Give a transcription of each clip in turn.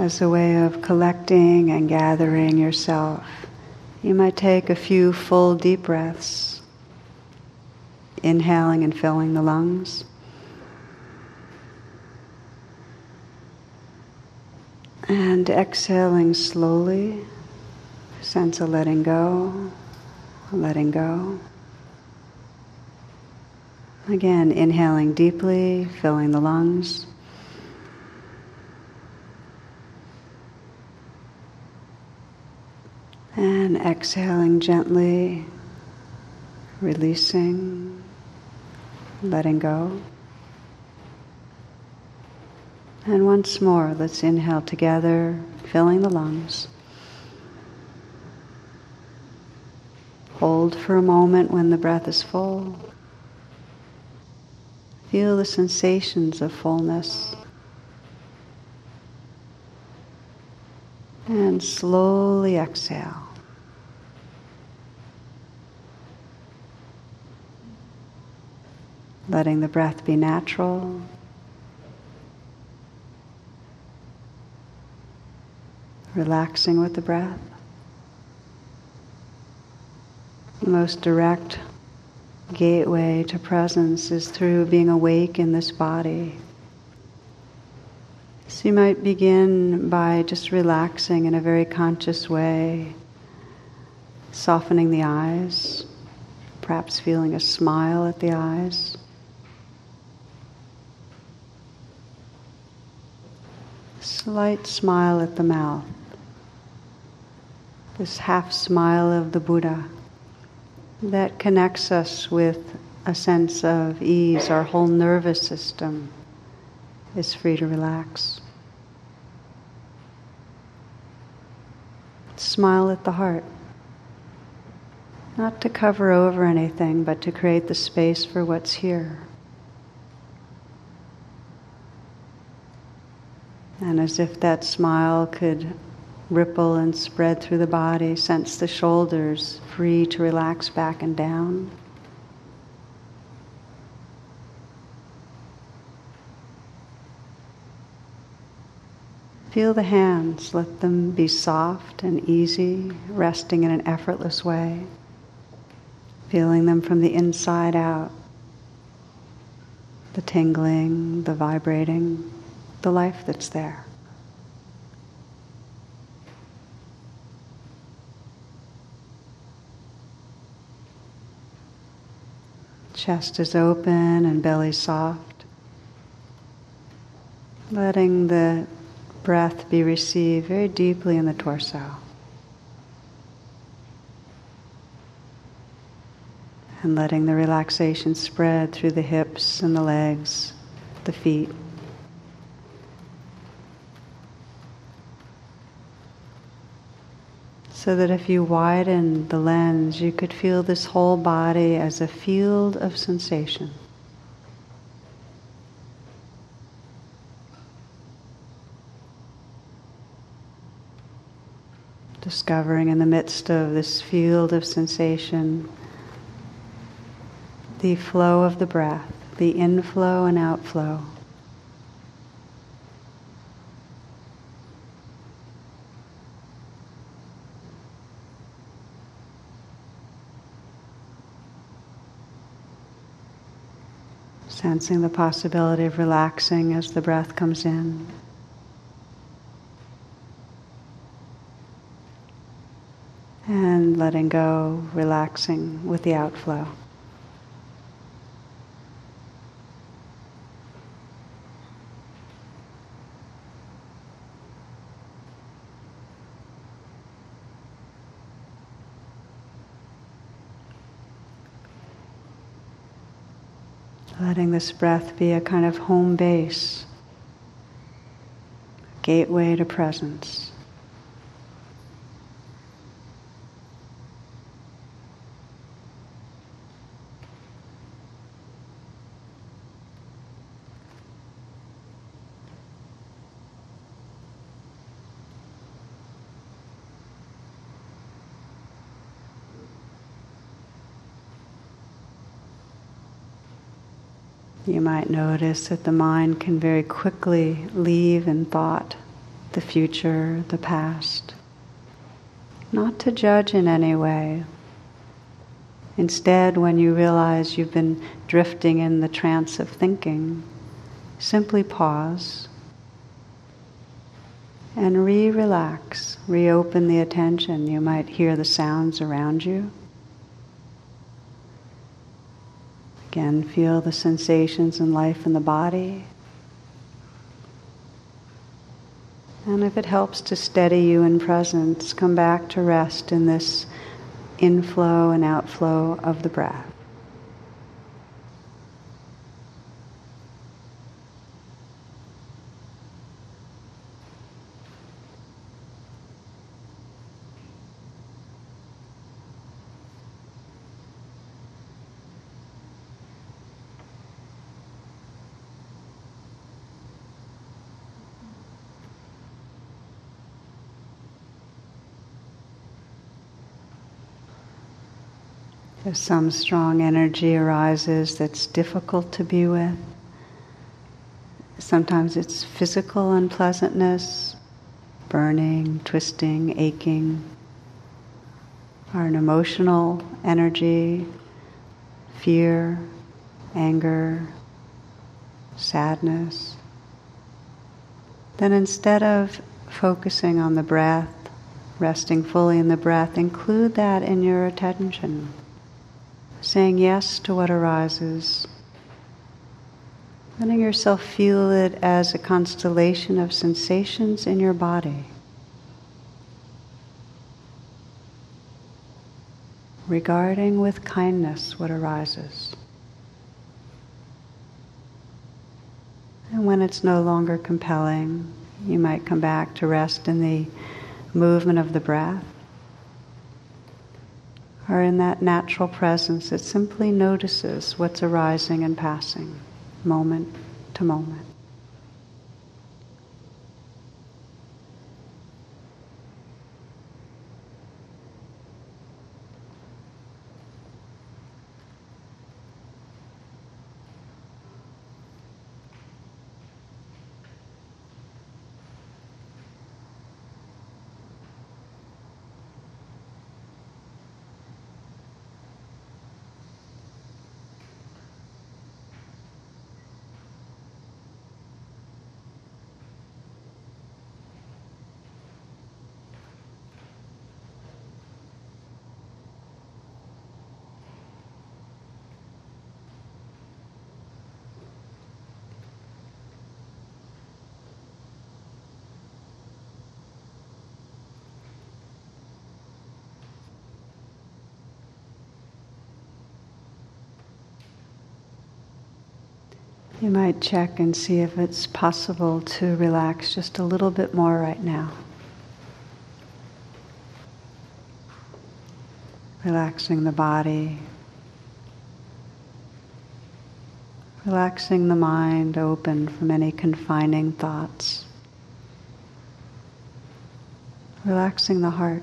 as a way of collecting and gathering yourself, you might take a few full deep breaths, inhaling and filling the lungs. And exhaling slowly, sense of letting go, letting go. Again, inhaling deeply, filling the lungs. And exhaling gently, releasing, letting go. And once more, let's inhale together, filling the lungs. Hold for a moment when the breath is full. Feel the sensations of fullness. And slowly exhale. Letting the breath be natural. Relaxing with the breath. The most direct gateway to presence is through being awake in this body. So you might begin by just relaxing in a very conscious way, softening the eyes, perhaps feeling a smile at the eyes. Slight smile at the mouth. This half smile of the Buddha that connects us with a sense of ease. Our whole nervous system is free to relax. Smile at the heart. Not to cover over anything, but to create the space for what's here. And as if that smile could ripple and spread through the body. Sense the shoulders free to relax back and down. Feel the hands, let them be soft and easy, resting in an effortless way. Feeling them from the inside out. The tingling, the vibrating, the life that's there. Chest is open and belly soft. Letting the breath be received very deeply in the torso. And letting the relaxation spread through the hips and the legs, the feet. So that if you widen the lens, you could feel this whole body as a field of sensation. Discovering in the midst of this field of sensation the flow of the breath, the inflow and outflow. Sensing the possibility of relaxing as the breath comes in. And letting go, relaxing with the outflow. Letting this breath be a kind of home base, gateway to presence. You might notice that the mind can very quickly leave in thought the future, the past. Not to judge in any way. Instead, when you realize you've been drifting in the trance of thinking, simply pause and re relax, reopen the attention. You might hear the sounds around you. Again, feel the sensations and life in the body. And if it helps to steady you in presence, come back to rest in this inflow and outflow of the breath. If some strong energy arises that's difficult to be with, sometimes it's physical unpleasantness, burning, twisting, aching, or an emotional energy, fear, anger, sadness. Then instead of focusing on the breath, resting fully in the breath, include that in your attention saying yes to what arises, letting yourself feel it as a constellation of sensations in your body. Regarding with kindness what arises. And when it's no longer compelling, you might come back to rest in the movement of the breath or in that natural presence that simply notices what's arising and passing moment to moment. You might check and see if it's possible to relax just a little bit more right now. Relaxing the body, relaxing the mind open from any confining thoughts, relaxing the heart.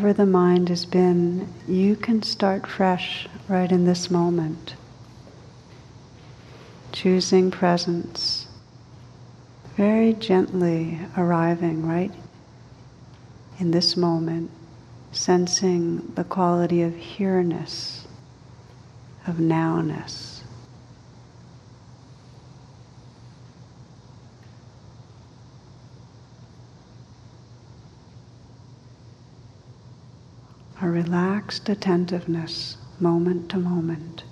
Wherever the mind has been, you can start fresh right in this moment. Choosing presence, very gently arriving right in this moment, sensing the quality of here-ness, of nowness. Relaxed attentiveness moment to moment.